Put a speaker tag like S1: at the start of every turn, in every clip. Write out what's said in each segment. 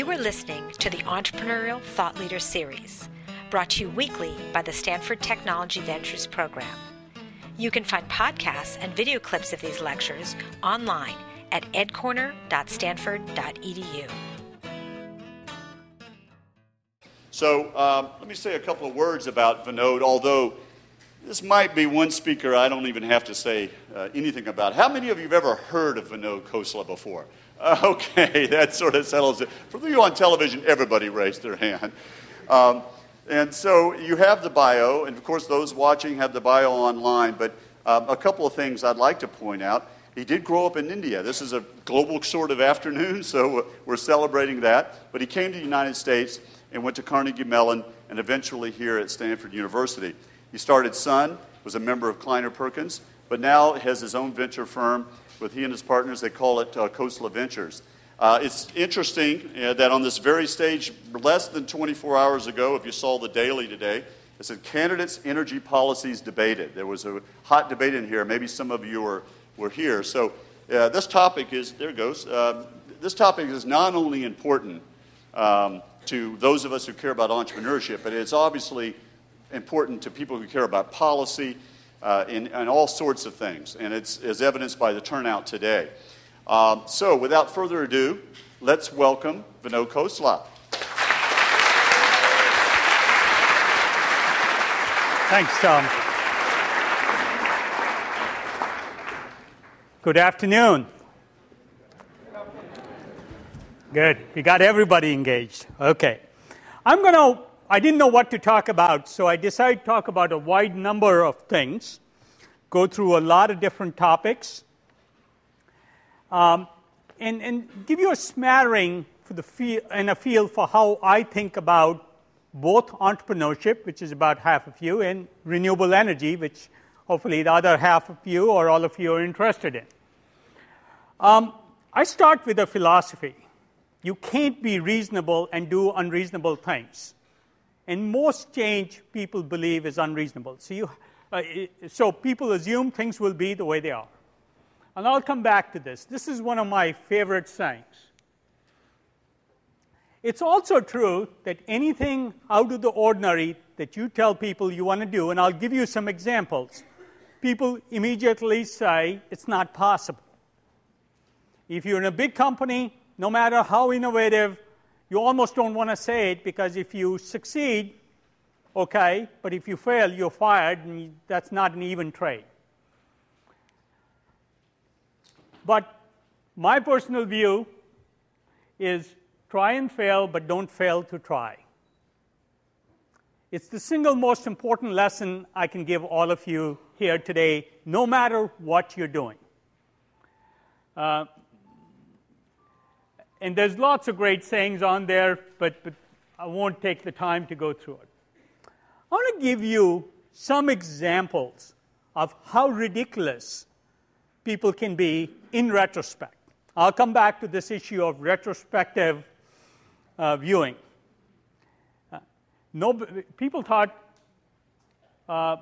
S1: You are listening to the Entrepreneurial Thought Leader Series, brought to you weekly by the Stanford Technology Ventures Program. You can find podcasts and video clips of these lectures online at edcorner.stanford.edu.
S2: So um, let me say a couple of words about Vinod, although this might be one speaker I don't even have to say uh, anything about. How many of you have ever heard of Vinod Khosla before? Okay, that sort of settles it. For you on television, everybody raised their hand. Um, and so you have the bio, and of course, those watching have the bio online. But um, a couple of things I'd like to point out. He did grow up in India. This is a global sort of afternoon, so we're celebrating that. But he came to the United States and went to Carnegie Mellon and eventually here at Stanford University. He started Sun, was a member of Kleiner Perkins, but now has his own venture firm with he and his partners. They call it uh, Khosla Ventures. Uh, it's interesting uh, that on this very stage, less than 24 hours ago, if you saw the Daily today, it said candidates' energy policies debated. There was a hot debate in here. Maybe some of you were, were here. So uh, this topic is, there goes, um, this topic is not only important um, to those of us who care about entrepreneurship, but it's obviously important to people who care about policy uh, in, in, all sorts of things, and it's as evidenced by the turnout today. Um, so, without further ado, let's welcome Vinod Khosla.
S3: Thanks, Tom. Good afternoon. Good. We got everybody engaged. Okay. I'm going to I didn't know what to talk about, so I decided to talk about a wide number of things, go through a lot of different topics, um, and, and give you a smattering for the feel, and a feel for how I think about both entrepreneurship, which is about half of you, and renewable energy, which hopefully the other half of you or all of you are interested in. Um, I start with a philosophy. You can't be reasonable and do unreasonable things. And most change people believe is unreasonable. So, you, uh, so people assume things will be the way they are. And I'll come back to this. This is one of my favorite sayings. It's also true that anything out of the ordinary that you tell people you want to do, and I'll give you some examples, people immediately say it's not possible. If you're in a big company, no matter how innovative, you almost don't want to say it because if you succeed, okay, but if you fail, you're fired, and that's not an even trade. But my personal view is try and fail, but don't fail to try. It's the single most important lesson I can give all of you here today, no matter what you're doing. Uh, and there's lots of great sayings on there, but, but I won't take the time to go through it. I want to give you some examples of how ridiculous people can be in retrospect. I'll come back to this issue of retrospective uh, viewing. Uh, no, people thought uh,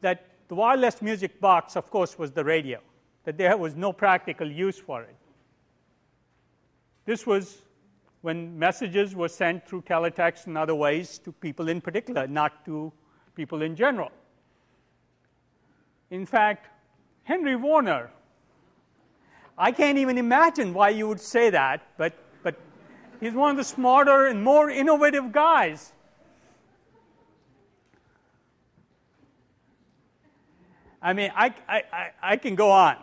S3: that the wireless music box, of course, was the radio, that there was no practical use for it. This was when messages were sent through teletext and other ways to people in particular, not to people in general. In fact, Henry Warner, I can't even imagine why you would say that, but, but he's one of the smarter and more innovative guys. I mean, I, I, I, I can go on.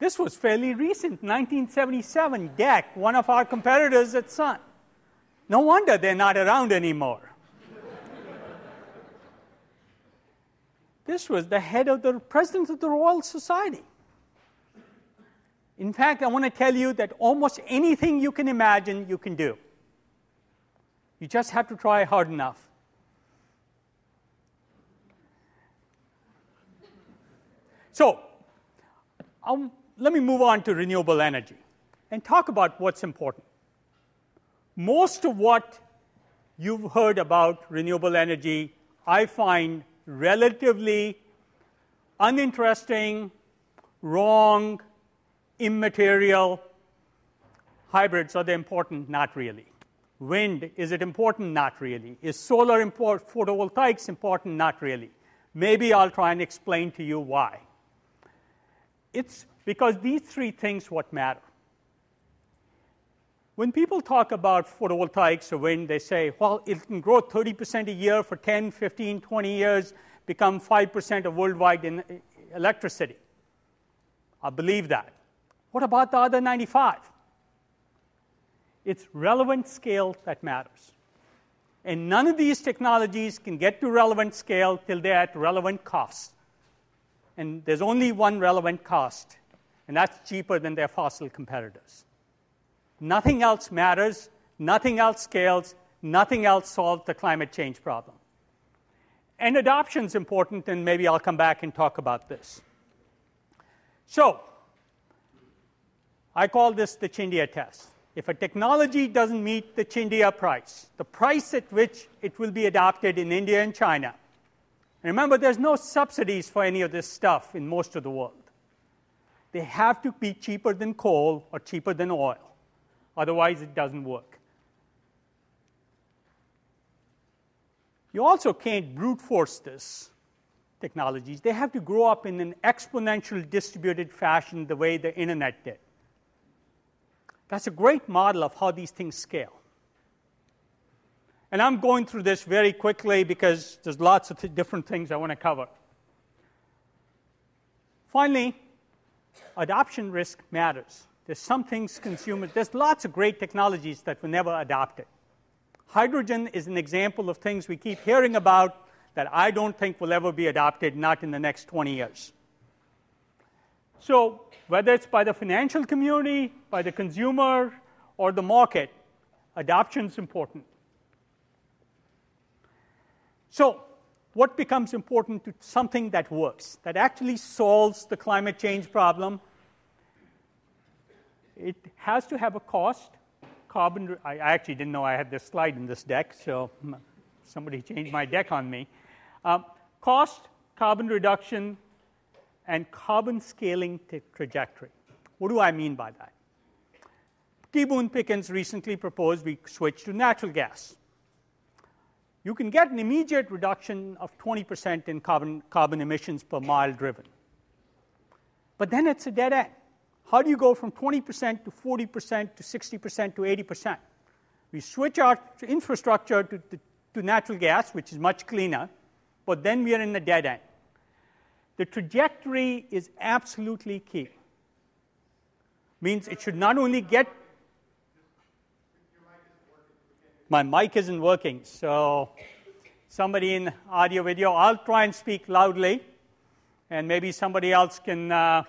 S3: This was fairly recent, 1977. DEC, one of our competitors at Sun. No wonder they're not around anymore. this was the head of the president of the Royal Society. In fact, I want to tell you that almost anything you can imagine, you can do. You just have to try hard enough. So, um, let me move on to renewable energy and talk about what's important. Most of what you've heard about renewable energy, I find relatively uninteresting, wrong, immaterial. Hybrids, are they important? Not really. Wind, is it important? Not really. Is solar import, photovoltaics important? Not really. Maybe I'll try and explain to you why. It's because these three things what matter. When people talk about photovoltaics or wind, they say, well, it can grow 30% a year for 10, 15, 20 years, become 5% of worldwide in eh, electricity. I believe that. What about the other 95? It's relevant scale that matters. And none of these technologies can get to relevant scale till they're at relevant cost. And there's only one relevant cost, and that's cheaper than their fossil competitors. Nothing else matters, nothing else scales, nothing else solves the climate change problem. And adoption is important, and maybe I'll come back and talk about this. So, I call this the Chindia test. If a technology doesn't meet the Chindia price, the price at which it will be adopted in India and China, remember, there's no subsidies for any of this stuff in most of the world. They have to be cheaper than coal or cheaper than oil. Otherwise, it doesn't work. You also can't brute force this technologies. They have to grow up in an exponential distributed fashion the way the internet did. That's a great model of how these things scale. And I'm going through this very quickly because there's lots of th- different things I want to cover. Finally, adoption risk matters. There's some things consumers, there's lots of great technologies that were never adopted. Hydrogen is an example of things we keep hearing about that I don't think will ever be adopted, not in the next 20 years. So, whether it's by the financial community, by the consumer, or the market, adoption is important. So, what becomes important to something that works, that actually solves the climate change problem? It has to have a cost. Carbon, I actually didn't know I had this slide in this deck, so somebody changed my deck on me. Um, cost, carbon reduction, and carbon scaling trajectory. What do I mean by that? T. Boone Pickens recently proposed we switch to natural gas. You can get an immediate reduction of 20% in carbon, carbon emissions per mile driven. But then it's a dead end. How do you go from 20% to 40% to 60% to 80%? We switch our infrastructure to, to, to natural gas, which is much cleaner, but then we are in the dead end. The trajectory is absolutely key. Means it should not only get. My mic isn't working, so somebody in audio video, I'll try and speak loudly, and maybe somebody else can uh,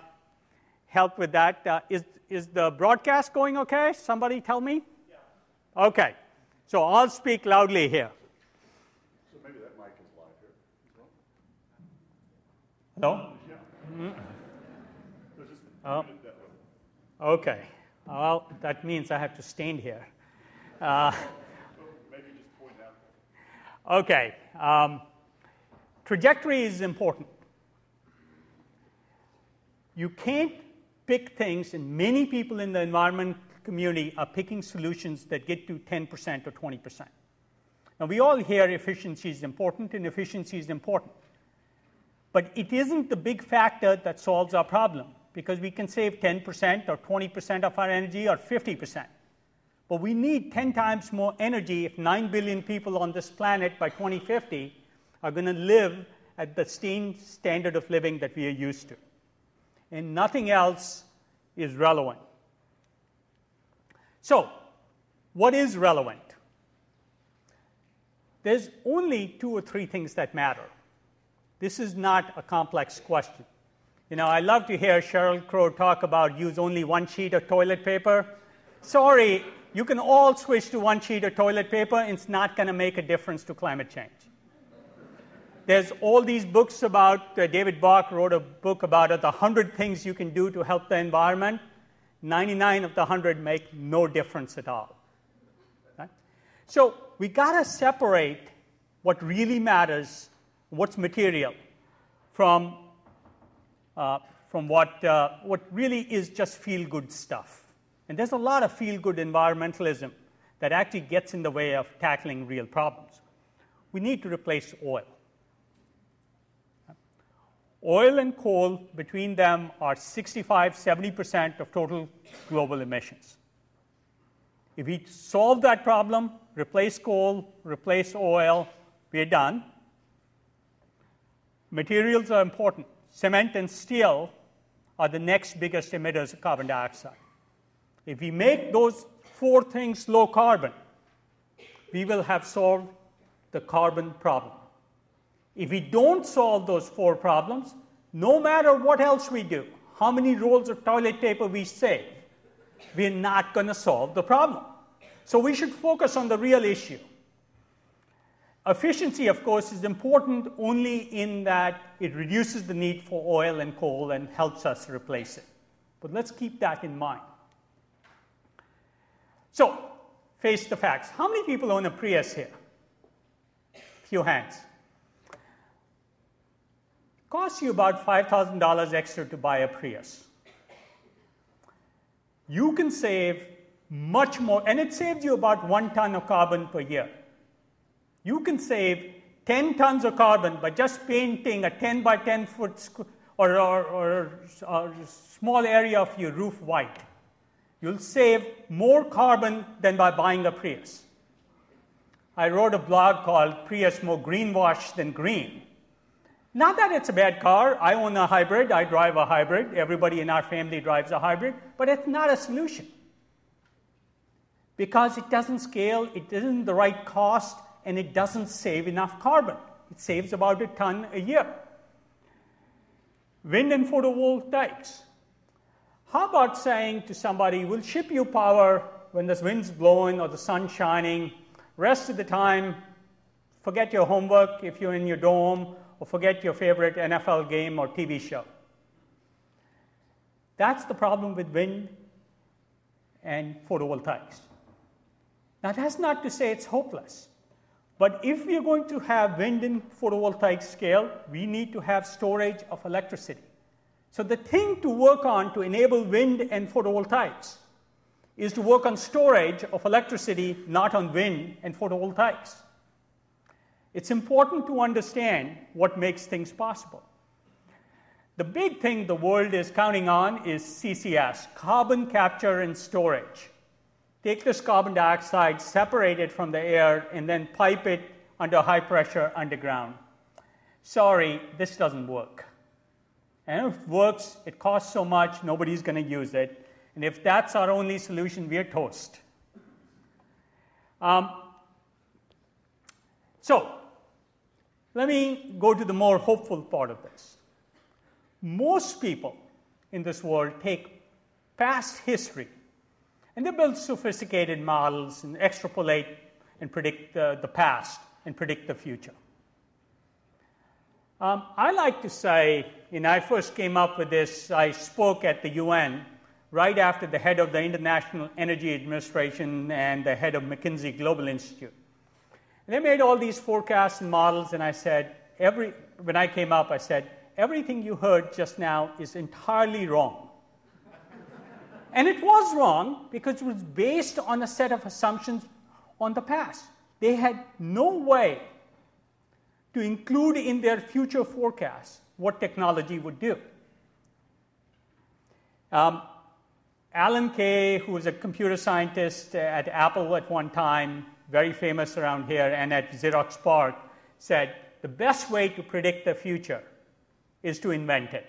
S3: help with that. Uh, is is the broadcast going okay? Somebody tell me? Yeah. Okay. So I'll speak loudly here. So maybe that mic is live here. No? Mm. Oh. Okay. Well, that means I have to stand here. Uh, okay. Um, trajectory is important. You can't pick things, and many people in the environment community are picking solutions that get to 10% or 20%. Now, we all hear efficiency is important, and efficiency is important. But it isn't the big factor that solves our problem because we can save 10% or 20% of our energy or 50%. But we need 10 times more energy if 9 billion people on this planet by 2050 are going to live at the same standard of living that we are used to. And nothing else is relevant. So, what is relevant? There's only two or three things that matter. This is not a complex question. You know, I love to hear Sheryl Crow talk about use only one sheet of toilet paper. Sorry, you can all switch to one sheet of toilet paper, it's not going to make a difference to climate change. There's all these books about, uh, David Bach wrote a book about uh, the 100 things you can do to help the environment. 99 of the 100 make no difference at all. Right? So we got to separate what really matters what's material from, uh, from what, uh, what really is just feel good stuff. And there's a lot of feel good environmentalism that actually gets in the way of tackling real problems. We need to replace oil. Oil and coal, between them, are 65 70% of total global emissions. If we solve that problem, replace coal, replace oil, we're done. Materials are important. Cement and steel are the next biggest emitters of carbon dioxide. If we make those four things low carbon, we will have solved the carbon problem. If we don't solve those four problems, no matter what else we do, how many rolls of toilet paper we save, we're not going to solve the problem. So we should focus on the real issue. Efficiency, of course, is important only in that it reduces the need for oil and coal and helps us replace it. But let's keep that in mind. So, face the facts. How many people own a Prius here? Few hands. Costs you about $5,000 extra to buy a Prius. You can save much more, and it saves you about one ton of carbon per year. You can save 10 tons of carbon by just painting a 10 by 10 foot or, or, or, or small area of your roof white. You'll save more carbon than by buying a Prius. I wrote a blog called Prius More Greenwash Than Green. Not that it's a bad car. I own a hybrid. I drive a hybrid. Everybody in our family drives a hybrid. But it's not a solution. Because it doesn't scale, it isn't the right cost, and it doesn't save enough carbon. It saves about a ton a year. Wind and photovoltaics. How about saying to somebody, we'll ship you power when the wind's blowing or the sun's shining. Rest of the time, forget your homework if you're in your dorm, or forget your favorite NFL game or TV show. That's the problem with wind and photovoltaics. Now, that's not to say it's hopeless. But if we're going to have wind and photovoltaic scale, we need to have storage of electricity. So the thing to work on to enable wind and photovoltaics is to work on storage of electricity, not on wind and photovoltaics. It's important to understand what makes things possible. The big thing the world is counting on is CCS, carbon capture and storage. Take this carbon dioxide, separate it from the air, and then pipe it under high pressure underground. Sorry, this doesn't work. And if it works, it costs so much, nobody's going to use it. And if that's our only solution, we're toast. Um, so, let me go to the more hopeful part of this. Most people in this world take past history and they build sophisticated models and extrapolate and predict the, the past and predict the future. Um, I like to say, when I first came up with this, I spoke at the UN right after the head of the International Energy Administration and the head of McKinsey Global Institute. And they made all these forecasts and models, and I said, every, when I came up, I said, everything you heard just now is entirely wrong. and it was wrong because it was based on a set of assumptions on the past. They had no way to include in their future forecasts what technology would do. Um, Alan Kay, who was a computer scientist at Apple at one time, very famous around here, and at Xerox PARC, said the best way to predict the future is to invent it.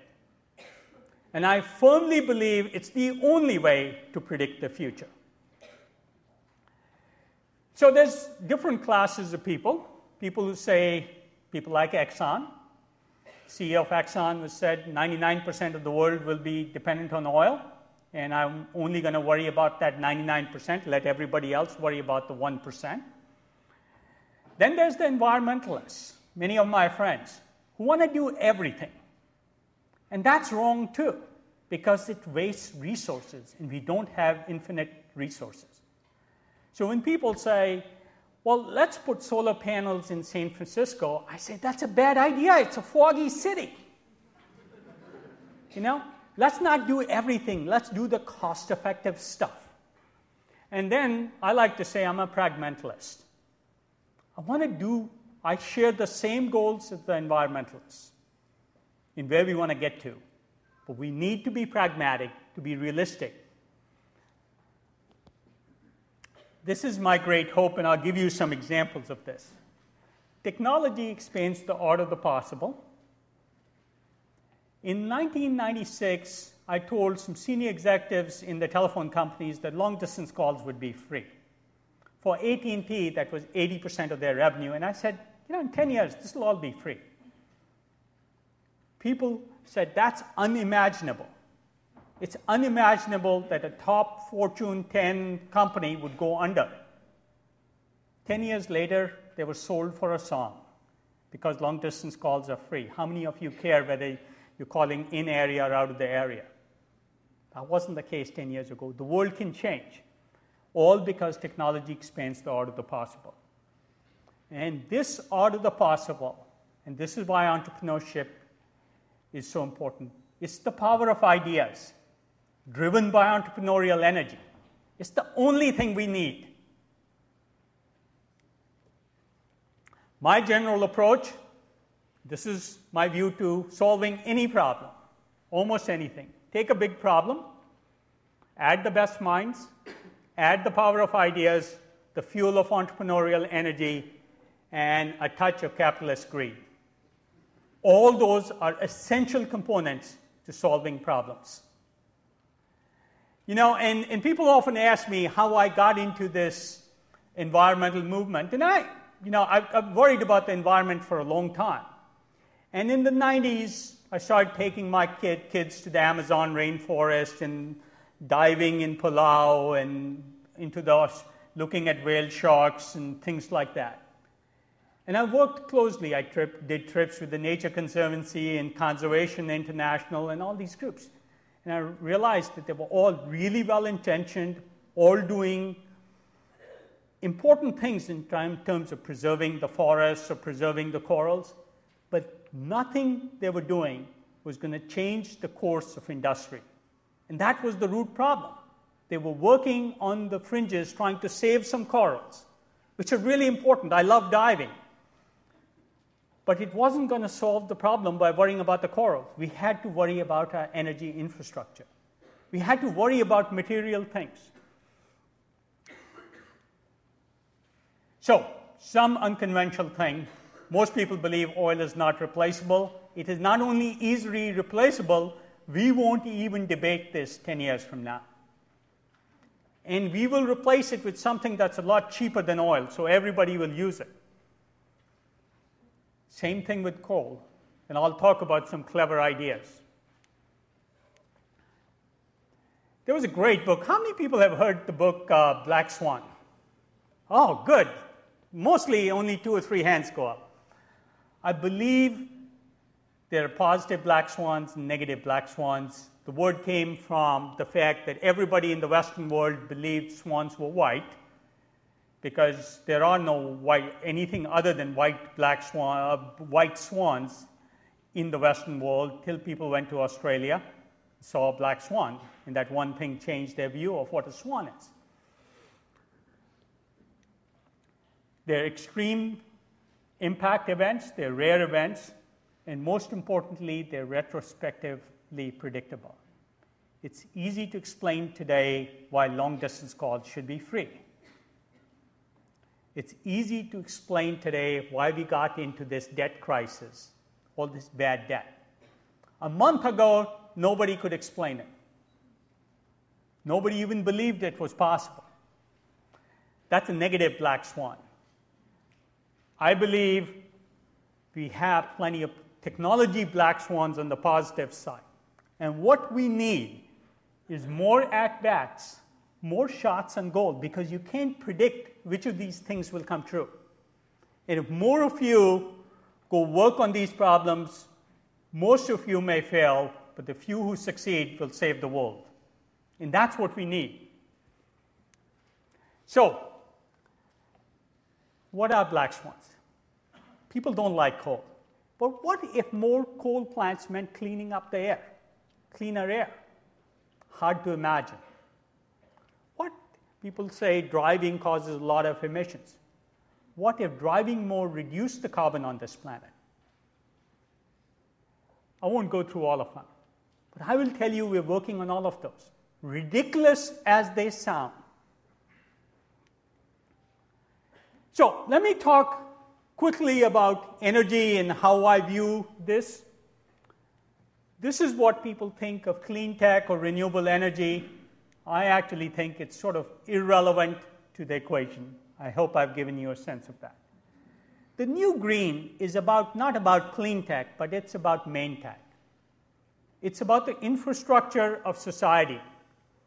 S3: And I firmly believe it's the only way to predict the future. So there's different classes of people. People who say people like Exxon. CEO of Exxon has said 99% of the world will be dependent on oil, and I'm only going to worry about that 99%, let everybody else worry about the 1%. Then there's the environmentalists, many of my friends, who want to do everything. And that's wrong too, because it wastes resources, and we don't have infinite resources. So when people say, well, let's put solar panels in San Francisco. I say, that's a bad idea. It's a foggy city. you know, let's not do everything. Let's do the cost effective stuff. And then I like to say I'm a pragmaticalist. I want to do, I share the same goals as the environmentalists in where we want to get to. But we need to be pragmatic, to be realistic. This is my great hope, and I'll give you some examples of this. Technology expands the art of the possible. In 1996, I told some senior executives in the telephone companies that long distance calls would be free. For AT&T, that was 80% of their revenue, and I said, you know, in 10 years, this will all be free. People said that's unimaginable. It's unimaginable that a top Fortune 10 company would go under. 10 years later, they were sold for a song because long distance calls are free. How many of you care whether you're calling in area or out of the area? That wasn't the case 10 years ago. The world can change, all because technology expands the art of the possible. And this art of the possible, and this is why entrepreneurship is so important, it's the power of ideas driven by entrepreneurial energy. It's the only thing we need. My general approach this is my view to solving any problem, almost anything. Take a big problem, add the best minds, add the power of ideas, the fuel of entrepreneurial energy, and a touch of capitalist greed. All those are essential components to solving problems. You know, and, and people often ask me how I got into this environmental movement, and I, you know, I've, I've worried about the environment for a long time. And in the 90s, I started taking my kid, kids to the Amazon rainforest and diving in Palau and into the looking at whale sharks and things like that. And I worked closely. I trip, did trips with the Nature Conservancy and Conservation International and all these groups. And I realized that they were all really well intentioned, all doing important things in terms of preserving the forests or preserving the corals but nothing they were doing was going to change the course of industry. And that was the root problem. They were working on the fringes trying to save some corals, which are really important. I love diving. But it wasn't going to solve the problem by worrying about the corals. We had to worry about our energy infrastructure. We had to worry about material things. So, some unconventional thing most people believe oil is not replaceable. It is not only easily replaceable, we won't even debate this 10 years from now. And we will replace it with something that's a lot cheaper than oil, so everybody will use it. Same thing with coal. And I'll talk about some clever ideas. There was a great book. How many people have heard the book uh, Black Swan? Oh, good. Mostly only two or three hands go up. I believe there are positive black swans negative black swans. The word came from the fact that everybody in the Western world believed swans were white because there are no white, anything other than white, black swan, uh, white swans in the Western world till people went to Australia, saw a black swan, and that one thing changed their view of what a swan is. They're extreme impact events, they're rare events, and most importantly, they're retrospectively predictable. It's easy to explain today why long distance calls should be free. It's easy to explain today why we got into this debt crisis, all this bad debt. A month ago, nobody could explain it. Nobody even believed it was possible. That's a negative black swan. I believe we have plenty of technology black swans on the positive side. And what we need is more at bats, more shots on goal, because you can't predict which of these things will come true. And if more of you go work on these problems, most of you may fail, but the few who succeed will save the world. And that's what we need. So, what are black swans? People don't like coal. But what if more coal plants meant cleaning up the air, cleaner air? Hard to imagine. People say driving causes a lot of emissions. What if driving more reduced the carbon on this planet? I won't go through all of them, but I will tell you we're working on all of those. Ridiculous as they sound. So, let me talk quickly about energy and how I view this. This is what people think of clean tech or renewable energy. I actually think it's sort of irrelevant to the equation. I hope I've given you a sense of that. The new green is about not about clean tech, but it's about main tech. It's about the infrastructure of society.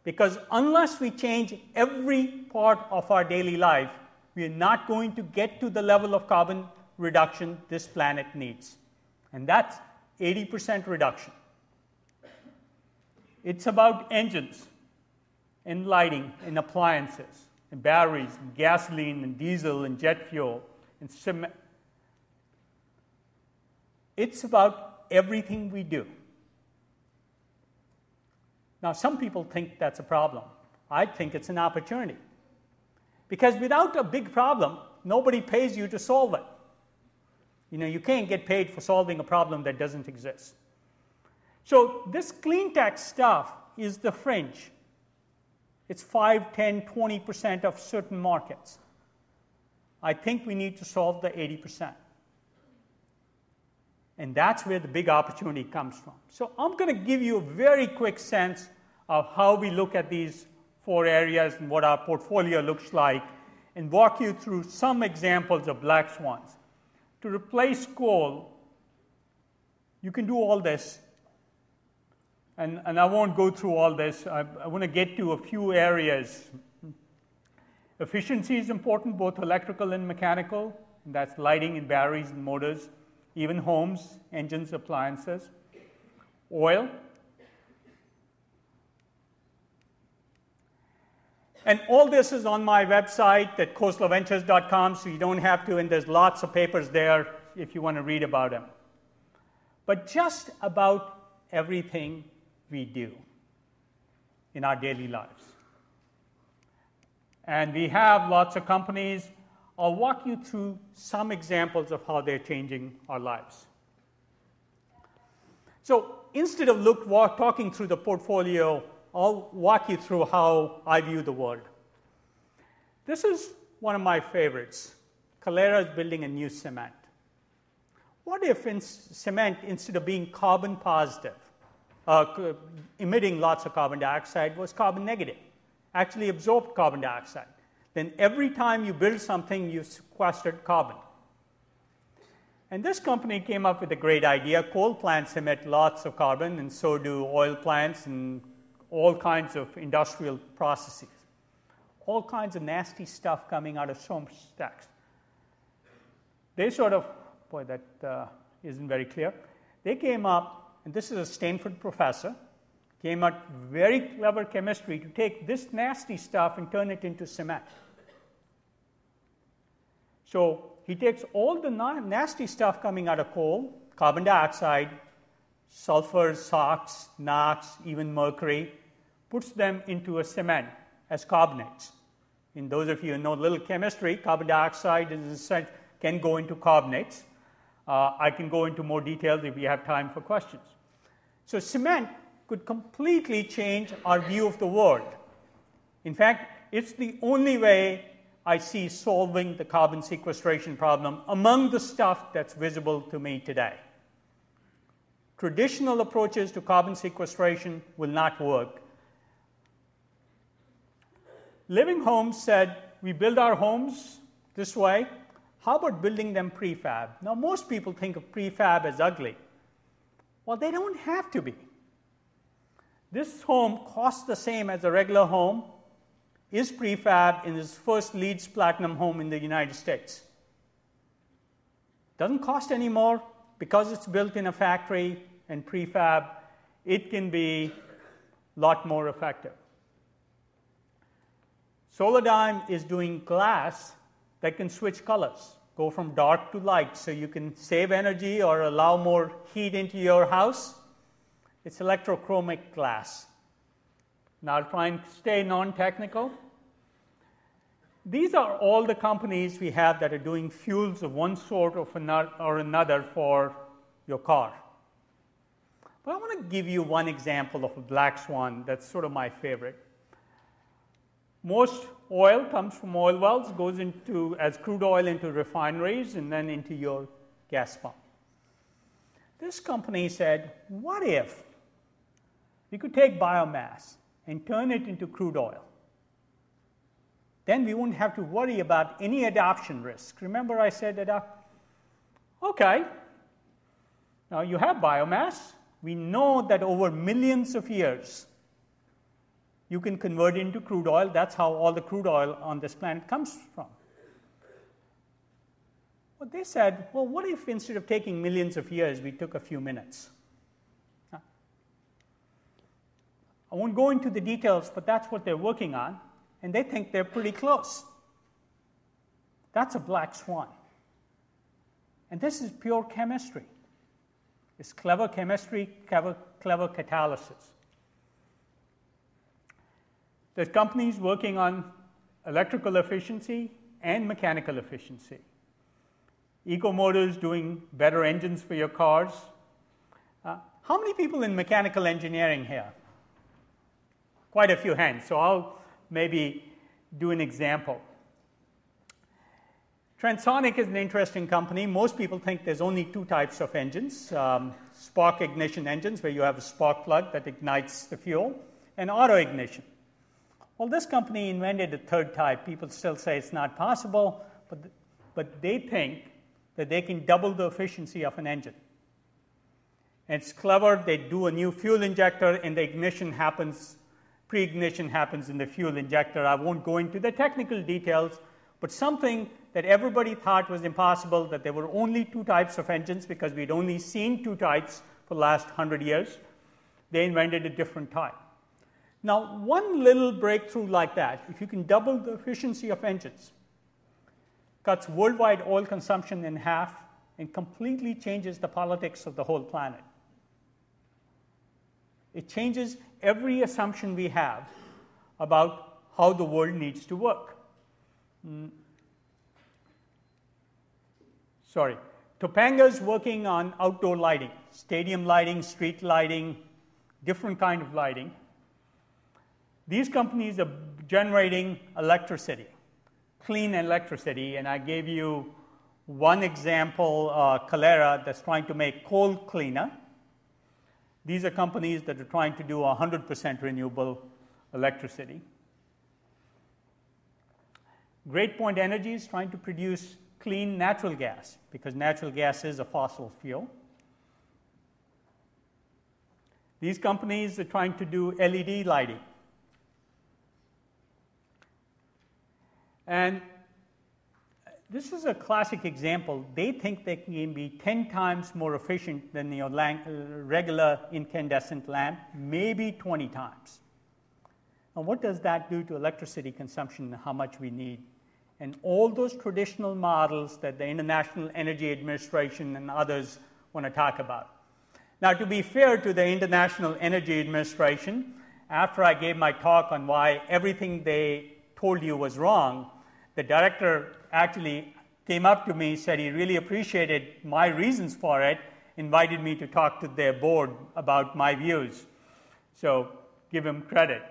S3: Because unless we change every part of our daily life, we are not going to get to the level of carbon reduction this planet needs. And that's 80% reduction. It's about engines and lighting and appliances and batteries and gasoline and diesel and jet fuel and cement. It's about everything we do. Now, some people think that's a problem. I think it's an opportunity. Because without a big problem, nobody pays you to solve it. You know, you can't get paid for solving a problem that doesn't exist. So, this clean tech stuff is the fringe. It's 5, 10, 20% of certain markets. I think we need to solve the 80%. And that's where the big opportunity comes from. So, I'm going to give you a very quick sense of how we look at these four areas and what our portfolio looks like, and walk you through some examples of black swans. To replace coal, you can do all this. And, and I won't go through all this. I, I want to get to a few areas. Efficiency is important, both electrical and mechanical. And that's lighting and batteries and motors, even homes, engines, appliances. Oil, And all this is on my website at khoslaventures.com, so you don't have to, and there's lots of papers there if you want to read about them. But just about everything we do in our daily lives. And we have lots of companies. I'll walk you through some examples of how they're changing our lives. So instead of look, walk, talking through the portfolio I'll walk you through how I view the world. This is one of my favorites. Calera is building a new cement. What if in cement, instead of being carbon positive, uh, emitting lots of carbon dioxide, was carbon negative, actually absorbed carbon dioxide? Then every time you build something, you sequestered carbon. And this company came up with a great idea. Coal plants emit lots of carbon, and so do oil plants and all kinds of industrial processes, all kinds of nasty stuff coming out of smokestacks. They sort of, boy, that uh, not very clear. They came up, and this is a Stanford professor, came up very clever chemistry to take this nasty stuff and turn it into cement. So he takes all the nasty stuff coming out of coal, carbon dioxide, sulfur, SOx, NOx, even mercury, puts them into a cement as carbonates. In those of you who know little chemistry, carbon dioxide can go into carbonates. Uh, I can go into more details if we have time for questions. So, cement could completely change our view of the world. In fact, it's the only way I see solving the carbon sequestration problem among the stuff that's visible to me today. Traditional approaches to carbon sequestration will not work. Living Homes said, We build our homes this way. How about building them prefab? Now, most people think of prefab as ugly. Well, they don't have to be. This home costs the same as a regular home, is prefab, and is first LEED Platinum home in the United States. Doesn't cost any more because it's built in a factory and prefab, it can be a lot more effective. Soladigm is doing glass that can switch colors, go from dark to light, so you can save energy or allow more heat into your house. It's electrochromic glass. Now, I'll try and stay non technical. these are all the companies we have that are doing fuels of one sort or another for your car. But I want to give you one example of a black swan that's sort of my favorite. Most oil comes from oil wells, goes into as crude oil into refineries and then into your gas pump. This company said, What if we could take biomass and turn it into crude oil? Then we wouldn't have to worry about any adoption risk. Remember, I said uh, okay, now you have biomass, we know that over millions of years, you can convert into crude oil. That's how all the crude oil on this planet comes from. But they said, well, what if instead of taking millions of years, we took a few minutes? I won't go into the details, but that's what they're working on, and they think they're pretty close. That's a black swan. And this is pure chemistry. It's clever chemistry, clever, clever catalysis. There's companies working on electrical efficiency and mechanical efficiency. Eco Motors doing better engines for your cars. Uh, how many people in mechanical engineering here? Quite a few hands. So I'll maybe do an example. Transonic is an interesting company. Most people think there's only two types of engines um, spark ignition engines, where you have a spark plug that ignites the fuel, and auto ignition. Well, this company invented a third type. People still say it's not possible, but, but they think that they can double the efficiency of an engine. It's clever. They do a new fuel injector, and the ignition happens, pre ignition happens in the fuel injector. I won't go into the technical details, but something that everybody thought was impossible, that there were only two types of engines because we'd only seen two types for the last 100 years. They invented a different type. Now, one little breakthrough like that, if you can double the efficiency of engines, cuts worldwide oil consumption in half and completely changes the politics of the whole planet. It changes every assumption we have about how the world needs to work. Mm. Sorry. Topanga is working on outdoor lighting, stadium lighting, street lighting, different kind of lighting. These companies are generating electricity, clean electricity, and I gave you one example, uh, Calera, that's trying to make coal cleaner. These are companies that are trying to do 100% renewable electricity. Great Point Energy is trying to produce clean natural gas because natural gas is a fossil fuel. These companies are trying to do LED lighting. And this is a classic example. They think they can be 10 times more efficient than the regular incandescent lamp, maybe 20 times. Now, what does that do to electricity consumption and how much we need? and all those traditional models that the International Energy Administration and others want to talk about. Now, to be fair to the International Energy Administration, after I gave my talk on why everything they told you was wrong, the director actually came up to me, said he really appreciated my reasons for it, invited me to talk to their board about my views. So, give him credit.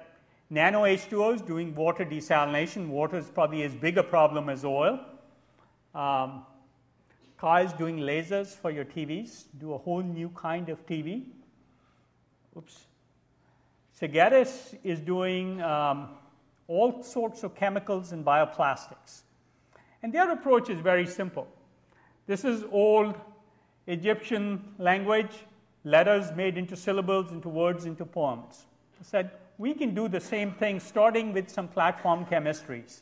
S3: Nano H2O is doing water desalination. Water is probably as big a problem as oil. Um, Kaai is doing lasers for your TVs, do a whole new kind of TV. Oops. Segetis is doing um, all sorts of chemicals and bioplastics. And their approach is very simple. This is old Egyptian language, letters made into syllables, into words, into poems. I said, we can do the same thing starting with some platform chemistries.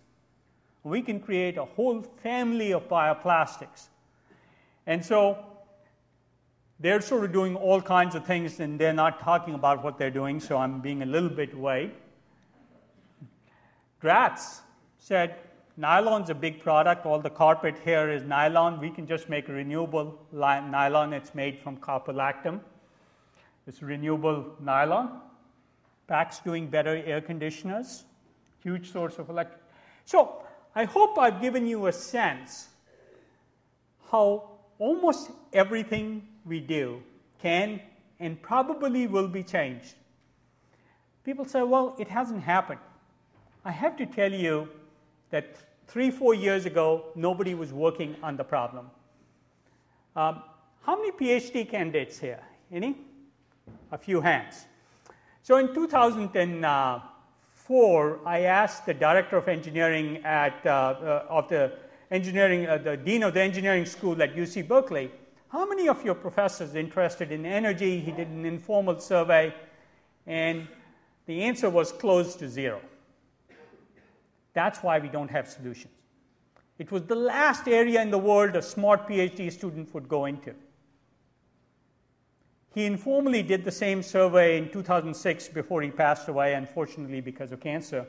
S3: We can create a whole family of bioplastics. And so they're sort of doing all kinds of things and they're not talking about what they're doing, so I'm being a little bit vague. Gratz said, Nylon's a big product. All the carpet here is nylon. We can just make renewable nylon. It's made from caprolactam. It's renewable nylon. PAC's doing better air conditioners, huge source of electric. So I hope I've given you a sense how almost everything we do can and probably will be changed. People say, well, it hasn't happened. I have to tell you that three, four years ago, nobody was working on the problem. Um, how many PhD candidates here? Any? A few hands. So in 2004, I asked the director of engineering at, uh, uh, of the engineering, uh, the dean of the engineering school at UC Berkeley, how many of your professors are interested in energy? He did an informal survey, and the answer was close to zero. That's why we don't have solutions. It was the last area in the world a smart PhD student would go into. He informally did the same survey in 2006 before he passed away, unfortunately, because of cancer.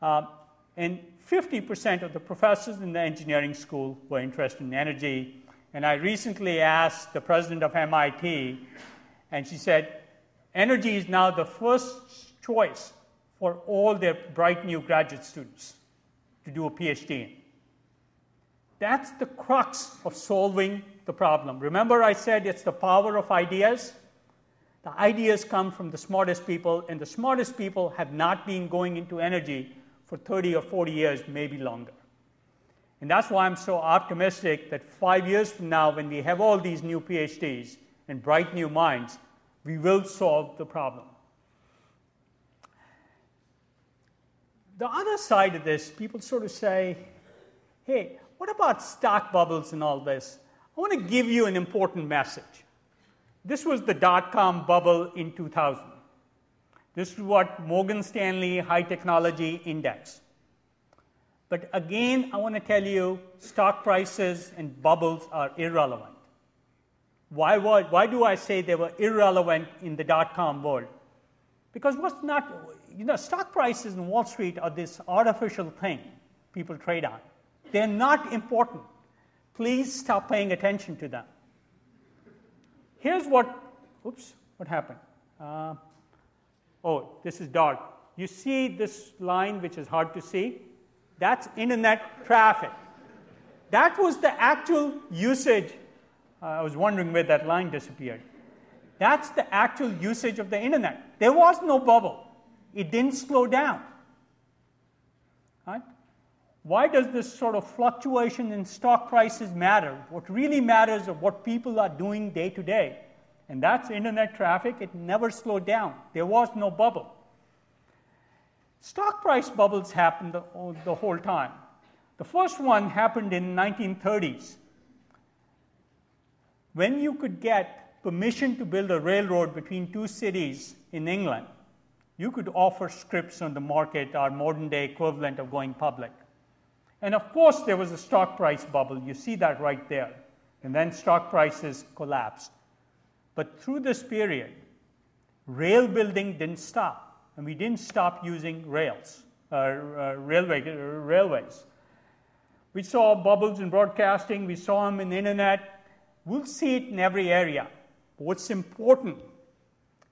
S3: Uh, and 50% of the professors in the engineering school were interested in energy. And I recently asked the president of MIT, and she said, energy is now the first choice for all their bright new graduate students to do a PhD in. That's the crux of solving the problem. Remember, I said it's the power of ideas? The ideas come from the smartest people, and the smartest people have not been going into energy for 30 or 40 years, maybe longer. And that's why I'm so optimistic that five years from now, when we have all these new PhDs and bright new minds, we will solve the problem. The other side of this, people sort of say, hey, what about stock bubbles and all this? I want to give you an important message. This was the dot com bubble in 2000. This is what Morgan Stanley High Technology Index. But again, I want to tell you stock prices and bubbles are irrelevant. Why, why, why do I say they were irrelevant in the dot com world? Because what's not, you know, stock prices in Wall Street are this artificial thing people trade on. They're not important. Please stop paying attention to them. Here's what, oops, what happened? Uh, oh, this is dark. You see this line, which is hard to see? That's internet traffic. That was the actual usage. Uh, I was wondering where that line disappeared. That's the actual usage of the internet. There was no bubble, it didn't slow down. Right? Why does this sort of fluctuation in stock prices matter? What really matters is what people are doing day to day. And that's internet traffic. It never slowed down. There was no bubble. Stock price bubbles happened the, the whole time. The first one happened in 1930s when you could get permission to build a railroad between two cities in England, you could offer scripts on the market, our modern day equivalent of going public. And of course, there was a stock price bubble. You see that right there. And then stock prices collapsed. But through this period, rail building didn't stop, and we didn't stop using rails, uh, uh, railway, uh, railways. We saw bubbles in broadcasting, we saw them in the internet. We'll see it in every area. But what's important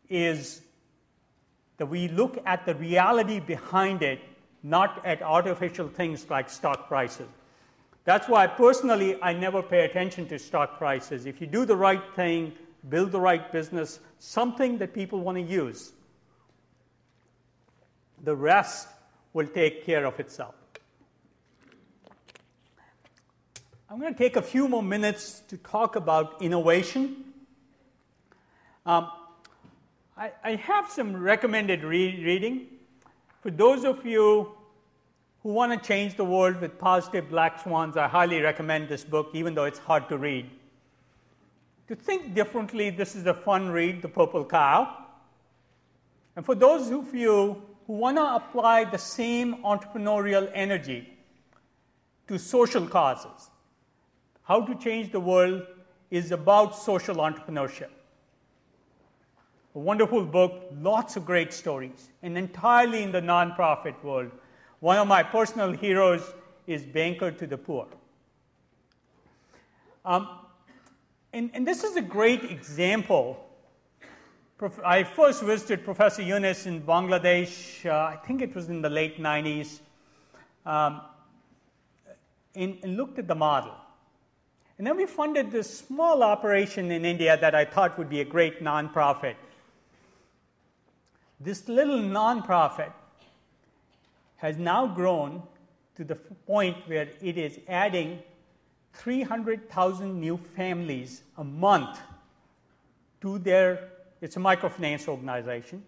S3: is that we look at the reality behind it not at artificial things like stock prices. That's why personally I never pay attention to stock prices. If you do the right thing, build the right business, something that people want to use, the rest will take care of itself. I'm going to take a few more minutes to talk about innovation. Um, I, I, have some recommended re- reading. For those of you who want to change the world with positive black swans, I highly recommend this book, even though it's hard to read. To think differently, this is a fun read, The Purple Cow. And for those of you who want to apply the same entrepreneurial energy to social causes, How to Change the World is about social entrepreneurship a wonderful book, lots of great stories, and entirely in the nonprofit world. One of my personal heroes is Banker to the Poor. Um, and, and, this is a great example. I first visited Professor Yunus in Bangladesh, uh, I think it was in the late 90s. Um, and, and looked at the model. And then we funded this small operation in India that I thought would be a great nonprofit. This little nonprofit has now grown to the point where it is adding 300,000 new families a month to their, it's a microfinance organization,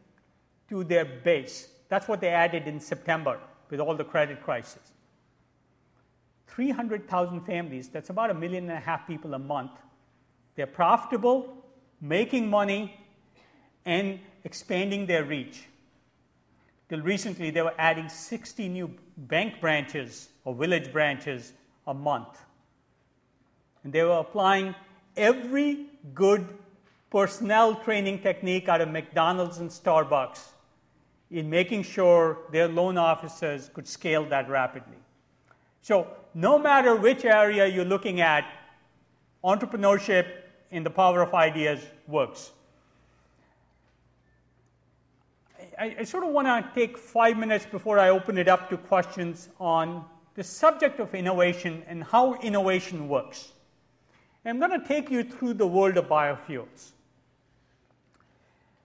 S3: to their base. That's what they added in September with all the credit crisis. 300,000 families, that's about a million and a half people a month. They're profitable, making money, and expanding their reach. Till recently, they were adding 60 new bank branches or village branches a month. And they were applying every good personnel training technique out of McDonald's and Starbucks in making sure their loan officers could scale that rapidly. So, no matter which area you're looking at, entrepreneurship in the power of ideas works. I, I sort of want to take five minutes before I open it up to questions on the subject of innovation and how innovation works. I'm going to take you through the world of biofuels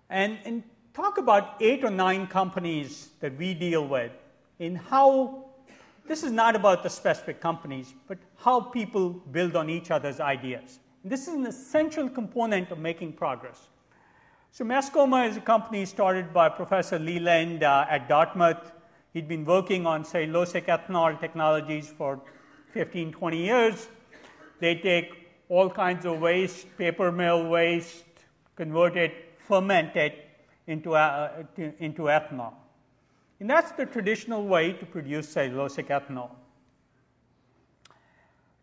S3: and, and talk about eight or nine companies that we deal with in how this is not about the specific companies, but how people build on each other's ideas. And this is an essential component of making progress. So, Mascoma is a company started by Professor Lee Lynd uh, at Dartmouth. He'd been working on cellulosic ethanol technologies for 15, 20 years. They take all kinds of waste, paper mill waste, convert it, ferment it into, uh, into ethanol. And that's the traditional way to produce cellulosic ethanol.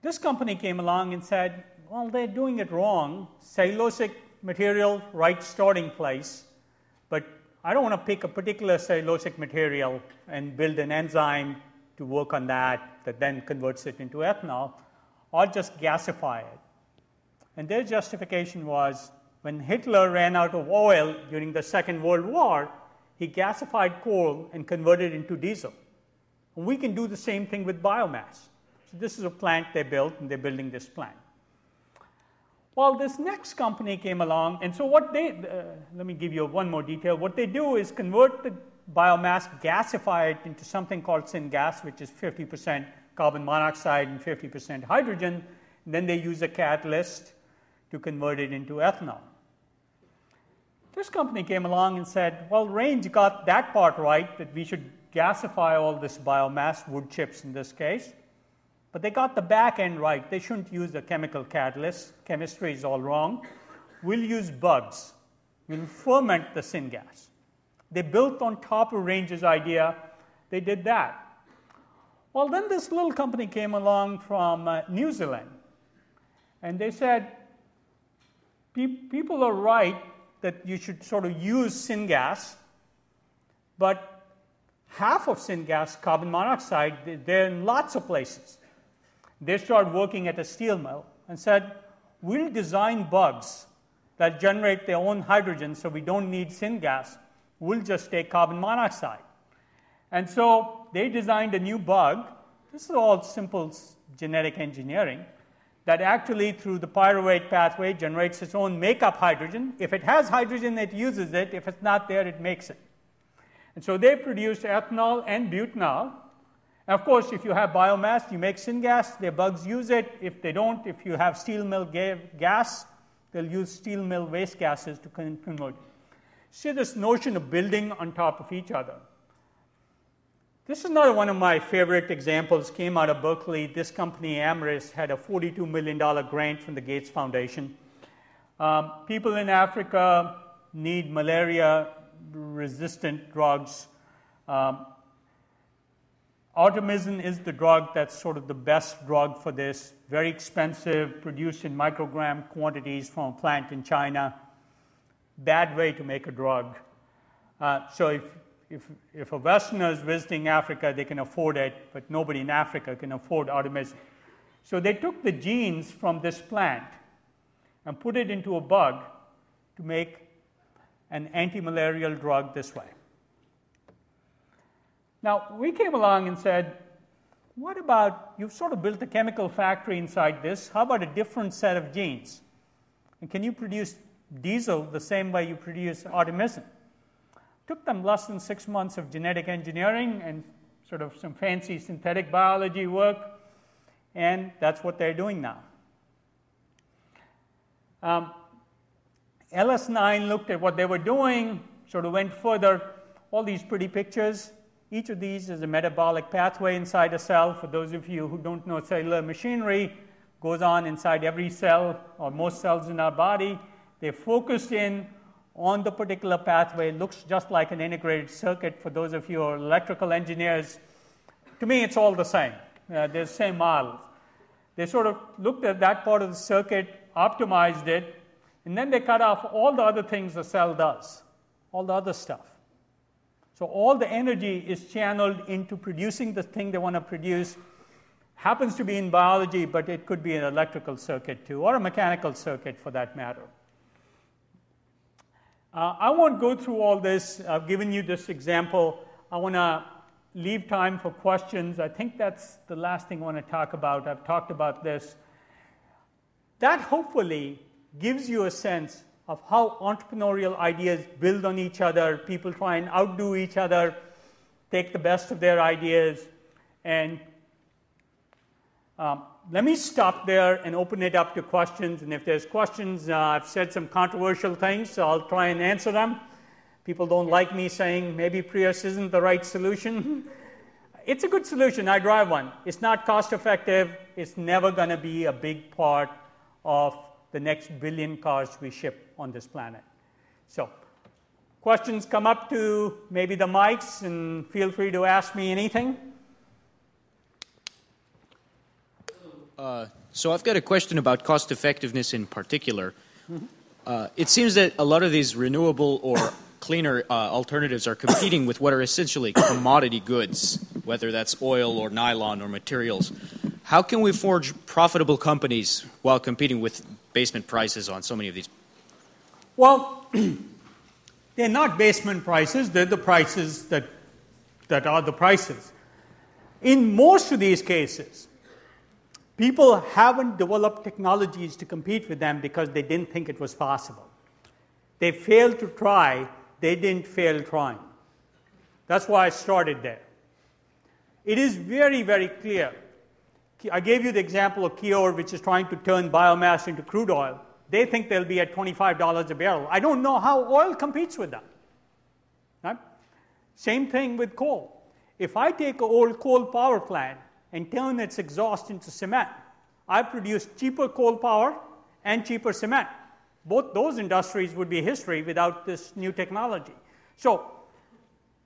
S3: This company came along and said, well, they're doing it wrong. Cellulosic material, right starting place, but I don't want to pick a particular cellulosic material and build an enzyme to work on that that then converts it into ethanol. I'll just gasify it. And their justification was when Hitler ran out of oil during the Second World War, he gasified coal and converted it into diesel. And we can do the same thing with biomass. So this is a plant they built, and they're building this plant. Well, this next company came along, and so what they, uh, let me give you one more detail. What they do is convert the biomass, gasify it into something called syngas, which is 50% carbon monoxide and 50% hydrogen. And then they use a catalyst to convert it into ethanol. This company came along and said, well, Range got that part right, that we should gasify all this biomass, wood chips in this case, but they got the back end right. They shouldn't use a chemical catalyst. Chemistry is all wrong. We'll use bugs. We'll ferment the syngas. They built on top of Range's idea. They did that. Well, then this little company came along from uh, New Zealand, and they said, people are right that you should sort of use syngas, but half of syngas, carbon monoxide, they're in lots of places. They started working at a steel mill and said, We'll design bugs that generate their own hydrogen so we don't need syngas. We'll just take carbon monoxide. And so they designed a new bug. This is all simple genetic engineering that actually through the pyruvate pathway generates its own makeup hydrogen. If it has hydrogen, it uses it. If it's not there, it makes it. And so they produced ethanol and butanol. Of course, if you have biomass, you make syngas, their bugs use it. If they don't, if you have steel mill ga- gas, they'll use steel mill waste gases to convert. See this notion of building on top of each other. This is another one of my favorite examples, came out of Berkeley. This company, Amyris, had a $42 million grant from the Gates Foundation. Um, people in Africa need malaria resistant drugs. Um, artemisinin is the drug that's sort of the best drug for this. Very expensive, produced in microgram quantities from a plant in China. Bad way to make a drug. Uh, so if if, if a Westerner is visiting Africa, they can afford it, but nobody in Africa can afford artemisinin. So they took the genes from this plant and put it into a bug to make an anti-malarial drug this way. Now, we came along and said, what about you've sort of built a chemical factory inside this? How about a different set of genes? And can you produce diesel the same way you produce artemisinin? Took them less than six months of genetic engineering and sort of some fancy synthetic biology work, and that's what they're doing now. Um, LS9 looked at what they were doing, sort of went further. All these pretty pictures. Each of these is a metabolic pathway inside a cell. For those of you who don't know cellular machinery, goes on inside every cell or most cells in our body. They focused in on the particular pathway. It looks just like an integrated circuit for those of you who are electrical engineers. To me, it's all the same. Uh, they're the same models. They sort of looked at that part of the circuit, optimized it, and then they cut off all the other things the cell does, all the other stuff. So all the energy is channeled into producing the thing they want to produce. Happens to be in biology, but it could be an electrical circuit too, or a mechanical circuit for that matter. Uh, I won't go through all this. I've given you this example. I want to leave time for questions. I think that's the last thing I want to talk about. I've talked about this. That hopefully gives you a sense of how entrepreneurial ideas build on each other. People try and outdo each other, take the best of their ideas. And um, let me stop there and open it up to questions. And if there's questions, uh, I've said some controversial things, so I'll try and answer them. People don't like me saying maybe Prius isn't the right solution. it's a good solution. I drive one. It's not cost effective. It's never going to be a big part of the next billion cars we ship on this planet. So, questions come up to maybe the mics, and feel free to ask me anything.
S4: Uh, so, I've got a question about cost effectiveness in particular. Mm-hmm. Uh, it seems that a lot of these renewable or cleaner uh, alternatives are competing with what are essentially commodity goods, whether that's oil or nylon or materials. How can we forge profitable companies while competing with basement prices on so many of these?
S3: Well, they're not basement prices, they're the prices that, that are the prices. In most of these cases, people haven't developed technologies to compete with them because they didn't think it was possible. They failed to try, they didn't fail trying. That's why I started there. It is very, very clear I gave you the example of Kior, which is trying to turn biomass into crude oil. They think they'll be at $25 a barrel. I don't know how oil competes with that. Right? Same thing with coal. If I take an old coal power plant and turn its exhaust into cement, I produce cheaper coal power and cheaper cement. Both those industries would be history without this new technology. So,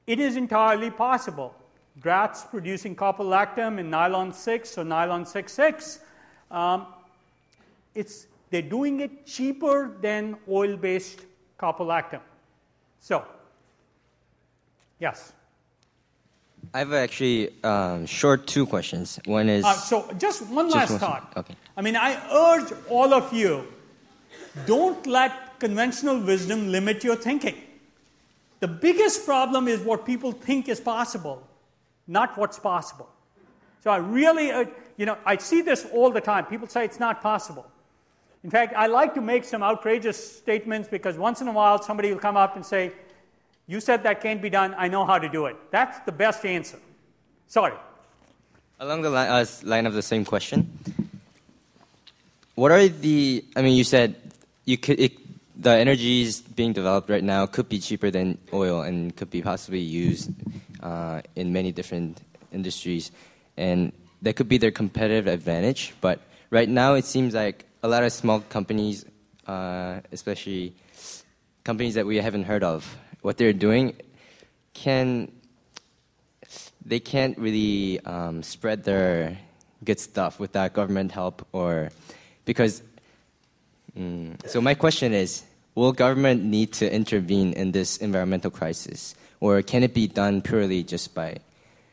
S3: it is entirely possible Gratz producing caprolactam in nylon 6 or nylon 6,6. Um, it's, they're doing it cheaper than oil based caprolactam. So, yes.
S5: I have actually um, short two questions. One is. Uh,
S3: so, just one last just thought. Okay. I mean, I urge all of you don't let conventional wisdom limit your thinking. The biggest problem is what people think is possible not what's possible. So I really, uh, you know, I see this all the time. People say it's not possible. In fact, I like to make some outrageous statements because once in a while somebody will come up and say, You said that can't be done, I know how to do it. That's the best answer. Sorry.
S5: Along the line, uh, line of the same question, what are the, I mean, you said you could, it, the energies being developed right now could be cheaper than oil and could be possibly used uh, in many different industries, and that could be their competitive advantage. But right now, it seems like a lot of small companies, uh, especially companies that we haven't heard of, what they're doing can they can't really um, spread their good stuff without government help or because mm, so my question is will government need to intervene in this environmental crisis or can it be done purely just by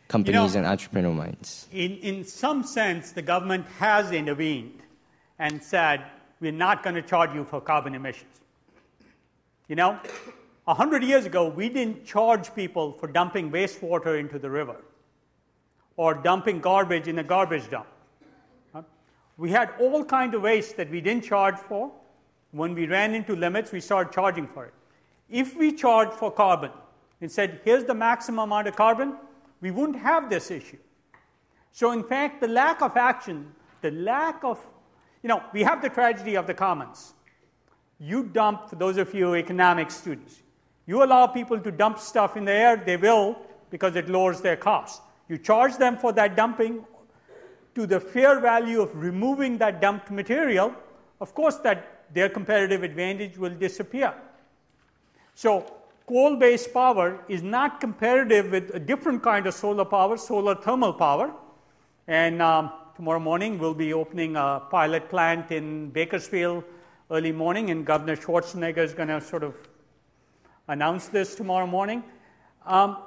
S5: companies you know, and entrepreneurial minds?
S3: In, in some sense, the government has intervened and said, we're not going to charge you for carbon emissions. You know, a hundred years ago, we didn't charge people for dumping wastewater into the river. or dumping garbage in a garbage dump. We had all kinds of waste that we didn't charge for. When we ran into limits, we started charging for it. If we charge for carbon and said, here's the maximum amount of carbon, we wouldn't have this issue. So, in fact, the lack of action, the lack of, you know, we have the tragedy of the commons. You dump, for those of you economics students, you allow people to dump stuff in the air, they will because it lowers their cost. You charge them for that dumping to the fair value of removing that dumped material, of course, that their competitive advantage will disappear. So, coal based power is not competitive with a different kind of solar power, solar thermal power. And um, tomorrow morning, we'll be opening a pilot plant in Bakersfield early morning, and Governor Schwarzenegger is going to sort of announce this tomorrow morning. Um,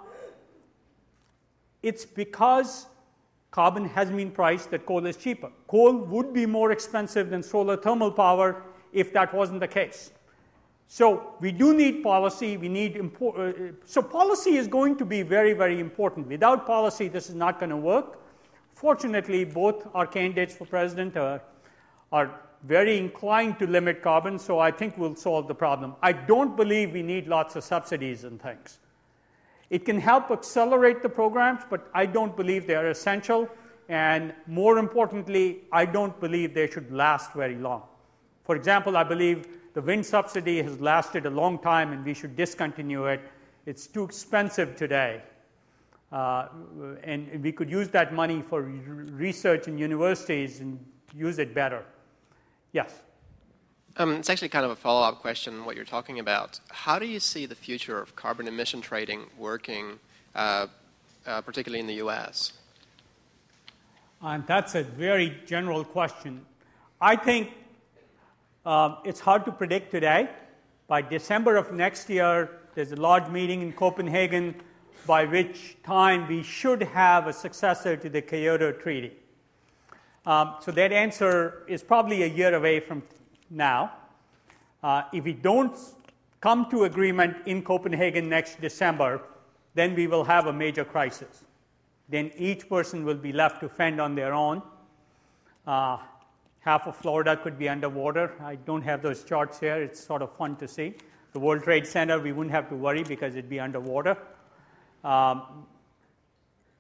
S3: it's because carbon has been priced that coal is cheaper. Coal would be more expensive than solar thermal power if that wasn't the case. So we do need policy. We need import, uh, so policy is going to be very, very important. Without policy, this is not going to work. Fortunately, both our candidates for president are, are very inclined to limit carbon, so I think we'll solve the problem. I don't believe we need lots of subsidies and things. It can help accelerate the programs, but I don't believe they are essential. And more importantly, I don't believe they should last very long. For example, I believe the wind subsidy has lasted a long time and we should discontinue it. It's too expensive today. Uh, and we could use that money for research in universities and use it better. Yes?
S6: Um, it's actually kind of a follow up question, what you're talking about. How do you see the future of carbon emission trading working, uh, uh, particularly in the US?
S3: And that's a very general question. I think um, it's hard to predict today. By December of next year, there's a large meeting in Copenhagen by which time we should have a successor to the Kyoto Treaty. Um, so that answer is probably a year away from now. Uh, if we don't come to agreement in Copenhagen next December, then we will have a major crisis. Then each person will be left to fend on their own. Uh, half of Florida could be underwater. I don't have those charts here. It's sort of fun to see. The World Trade Center, we wouldn't have to worry because it'd be underwater. Um,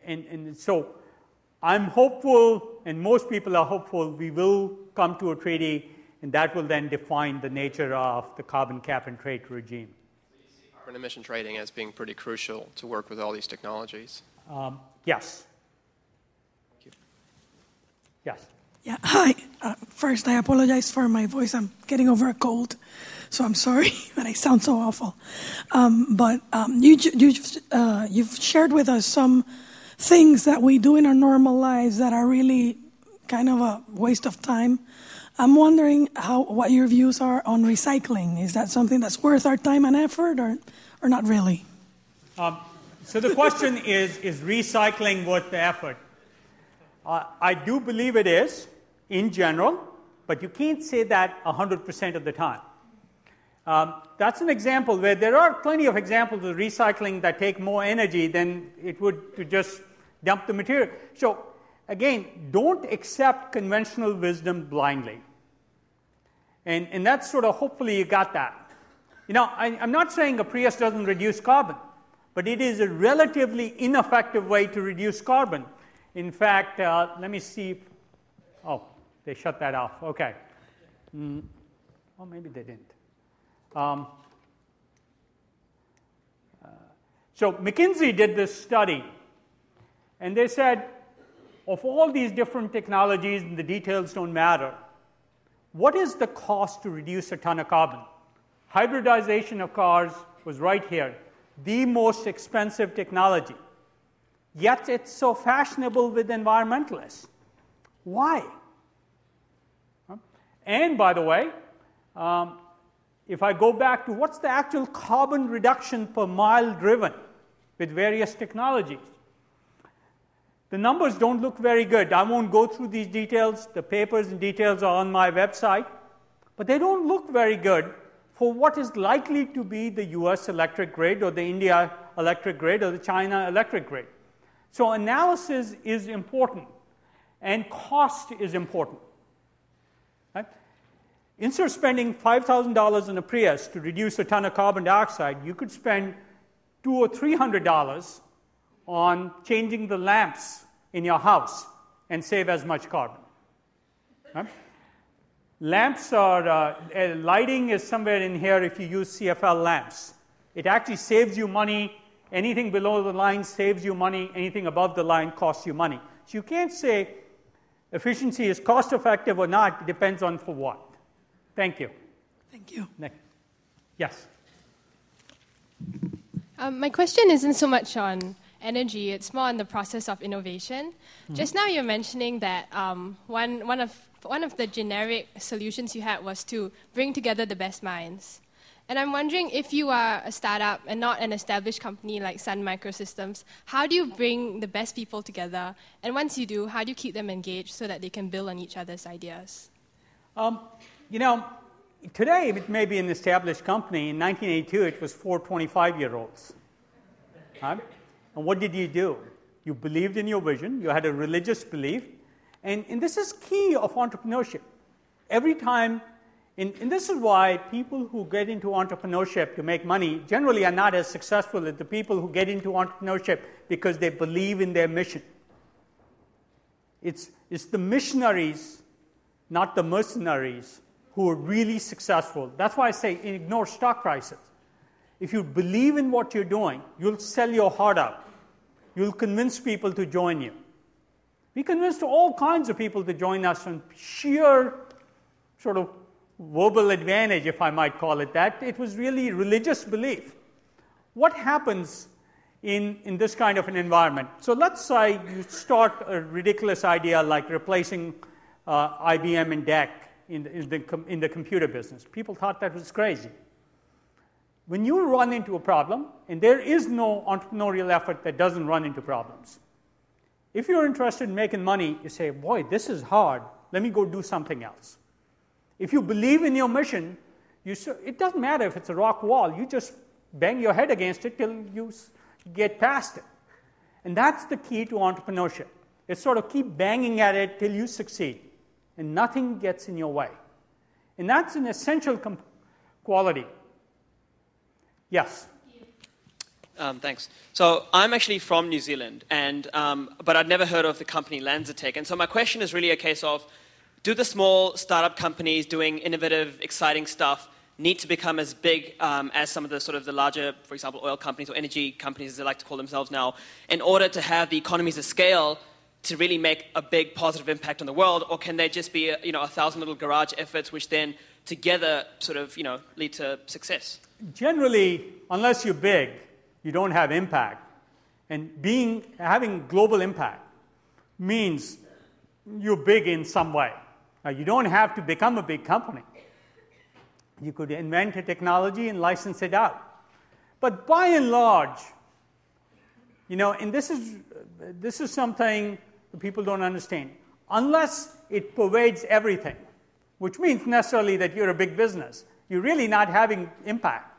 S3: and, and so I'm hopeful, and most people are hopeful, we will come to a treaty, and that will then define the nature of the carbon cap and trade regime.
S6: Carbon emission trading as being pretty crucial to work with all these technologies.
S3: Um, yes. Yes.
S7: Yeah, hi. Uh, first, I apologize for my voice. I'm getting over a cold, so I'm sorry that I sound so awful. Um, but um, you, you, uh, you've shared with us some things that we do in our normal lives that are really kind of a waste of time. I'm wondering how what your views are on recycling. Is that something that's worth our time and effort, or, or not really?
S3: Um, so the question is: Is recycling worth the effort? Uh, I do believe it is in general, but you can't say that 100% of the time. Um, that's an example where there are plenty of examples of recycling that take more energy than it would to just dump the material. So, again, don't accept conventional wisdom blindly. And, and that's sort of hopefully you got that. You know, I, am not saying a Prius doesn't reduce carbon, but it is a relatively ineffective way to reduce carbon. In fact, uh, let me see. Oh, they shut that off. Okay. Mm. Well, maybe they didn't. Um, uh, so McKinsey did this study, and they said, of all these different technologies, and the details don't matter, what is the cost to reduce a ton of carbon? Hybridization of cars was right here, the most expensive technology. Yet it's so fashionable with environmentalists. Why? And by the way, um, if I go back to what's the actual carbon reduction per mile driven with various technologies, the numbers don't look very good. I won't go through these details. The papers and details are on my website. But they don't look very good for what is likely to be the US electric grid or the India electric grid or the China electric grid. So, analysis is important, and cost is important. Instead of spending $5,000 in a Prius to reduce a ton of carbon dioxide, you could spend two or three hundred dollars on changing the lamps in your house and save as much carbon. Right? Lamps are, uh, uh lighting is somewhere in here if you use CFL lamps. It actually saves you money. Anything below the line saves you money. Anything above the line costs you money. So you can't say efficiency is cost effective or not. It depends on for what. Thank you.
S7: Thank you.
S3: Nick. Yes.
S8: Um, my question isn't so much on energy, it's more on the process of innovation. Mm-hmm. Just now you're mentioning that um, one, one, of, one of the generic solutions you had was to bring together the best minds. And I'm wondering if you are a startup and not an established company like Sun Microsystems, how do you bring the best people together? And once you do, how do you keep them engaged so that they can build on each other's ideas?
S3: Um, you know, today it may be an established company. In 1982, it was four 25 year olds. And what did you do? You believed in your vision, you had a religious belief, and, and this is key of entrepreneurship. Every time, and, and this is why people who get into entrepreneurship to make money generally are not as successful as the people who get into entrepreneurship because they believe in their mission. It's, it's the missionaries, not the mercenaries, who are really successful. That's why I say ignore stock prices. If you believe in what you're doing, you'll sell your heart out. You'll convince people to join you. We convinced all kinds of people to join us on sheer sort of verbal advantage, if I might call it that. It was really religious belief. What happens in, in this kind of an environment? So let's say you start a ridiculous idea like replacing uh, IBM and DEC in the, in, the, in the computer business. People thought that was crazy. When you run into a problem, and there is no entrepreneurial effort that doesn't run into problems, if you're interested in making money, you say, Boy, this is hard. Let me go do something else. If you believe in your mission, you, it doesn't matter if it's a rock wall, you just bang your head against it till you get past it. And that's the key to entrepreneurship. It's sort of keep banging at it till you succeed, and nothing gets in your way. And that's an essential comp- quality Yes.
S9: Um, thanks. So I'm actually from New Zealand, and um, but I'd never heard of the company LanzaTech. And so my question is really a case of, do the small startup companies doing innovative, exciting stuff need to become as big um, as some of the sort of the larger, for example, oil companies or energy companies, as they like to call themselves now, in order to have the economies of scale to really make a big positive impact on the world, or can they just be uh, you know a thousand little garage efforts which then together sort of you know lead to success?
S3: generally, unless you're big, you don't have impact. And being, having global impact means you're big in some way. Now, you don't have to become a big company. You could invent a technology and license it out. But by and large, you know, and this is, this is something people don't understand. Unless it pervades everything, which means necessarily that you're a big business, you're really not having impact.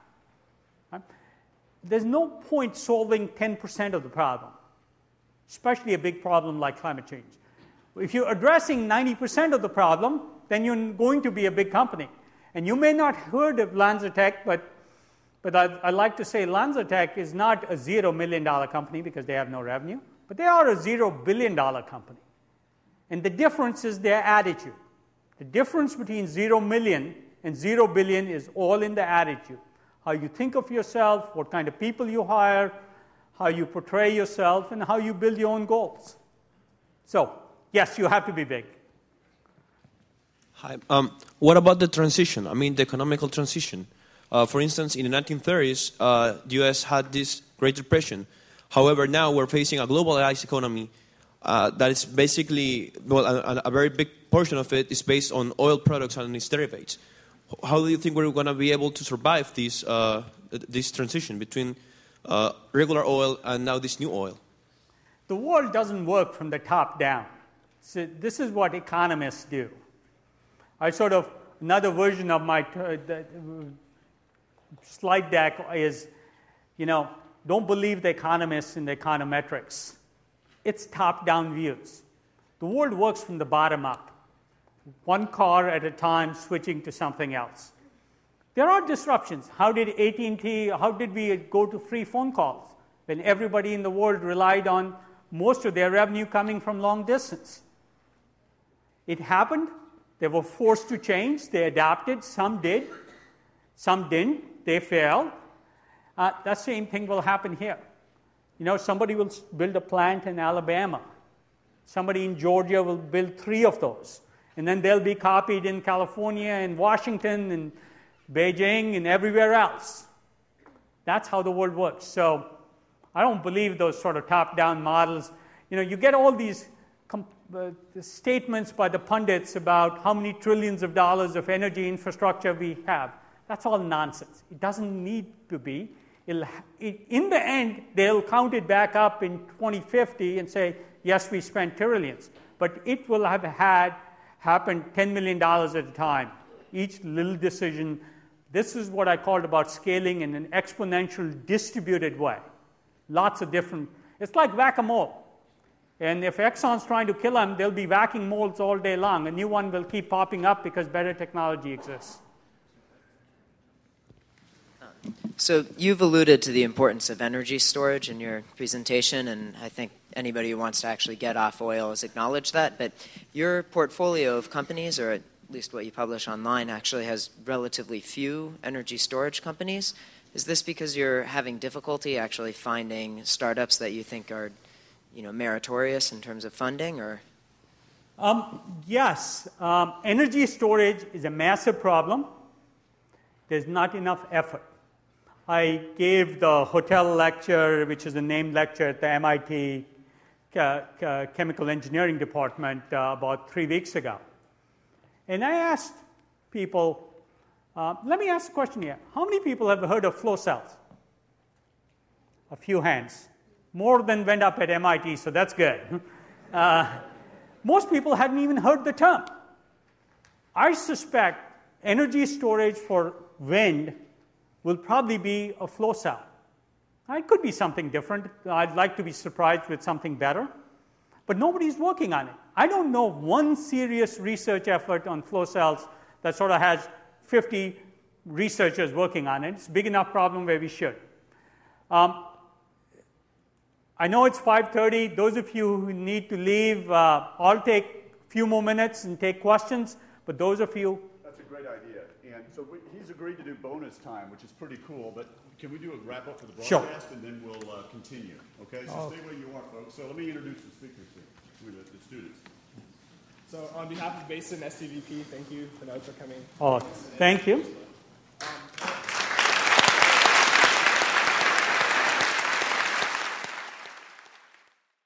S3: There's no point solving 10% of the problem, especially a big problem like climate change. If you're addressing 90% of the problem, then you're going to be a big company. And you may not have heard of LanzaTech, but, but I, I like to say LanzaTech is not a zero million dollar company because they have no revenue, but they are a zero billion dollar company. And the difference is their attitude. The difference between zero million and zero billion is all in the attitude. How you think of yourself, what kind of people you hire, how you portray yourself, and how you build your own goals. So, yes, you have to be big.
S10: Hi. Um, what about the transition? I mean, the economical transition. Uh, for instance, in the 1930s, uh, the U.S. had this Great Depression. However, now we're facing a globalized economy uh, that is basically, well, a, a, very big portion of it is based on oil products and its derivatives how do you think we're going to be able to survive this, uh, this transition between uh, regular oil and now this new oil?
S3: The world doesn't work from the top down. So this is what economists do. I sort of, another version of my uh, slide deck is, you know, don't believe the economists and the econometrics. it's top down views. The world works from the bottom up, one car at a time, switching to something else. There are disruptions. How did AT&T, how did we go to free phone calls when everybody in the world relied on most of their revenue coming from long distance? It happened. They were forced to change. They adapted. Some did. Some didn't. They failed. Uh, that same thing will happen here. You know, somebody will build a plant in Alabama. Somebody in Georgia will build three of those. And then they'll be copied in California and Washington and Beijing and everywhere else. That's how the world works. So I don't believe those sort of top down models. You know, you get all these com- uh, statements by the pundits about how many trillions of dollars of energy infrastructure we have. That's all nonsense. It doesn't need to be. In the end, they'll count it back up in 2050 and say, yes, we spent trillions. But it will have had happened $10 million at a time. Each little decision this is what I called about scaling in an exponential distributed way. Lots of different, it's like whack a mole. And if Exxon's trying to kill them, they'll be whacking moles all day long. A new one will keep popping up because better technology exists.
S11: So you've alluded to the importance of energy storage in your presentation, and I think anybody who wants to actually get off oil has acknowledged that. But your portfolio of companies, or at least what you publish online, actually has relatively few energy storage companies. Is this because you're having difficulty actually finding startups that you think are, you know, meritorious in terms of funding, or?
S3: Um, yes, um, energy storage is a massive problem. There's not enough effort. I gave the Hottel lecture, which is a named lecture at the MIT Chemical Engineering Department uh, about three weeks ago. And I asked people, uh, let me ask a question here. How many people have heard of flow cells? A few hands. More than went up at MIT, so that's good. Uh, most people hadn't even heard the term. I suspect energy storage for wind will probably be a flow cell. It could be something different. I'd like to be surprised with something better but nobody's working on it. I don't know one serious research effort on flow cells that sort of has 50 researchers working on it. It's a big enough problem where we should. Um, I know it's 5:30. Those of you who need to leave, uh, I'll take a few more minutes and take questions. But those of you
S2: so we, he's agreed to do bonus time, which is pretty cool. But can we do a wrap up for the broadcast
S3: sure.
S2: and then we'll uh, continue? Okay, so oh. stay where you are, folks. So let me introduce the speakers here, the, the students.
S12: So on behalf of BASES STVP, thank you, Vinod, for coming.
S3: Oh, thank you.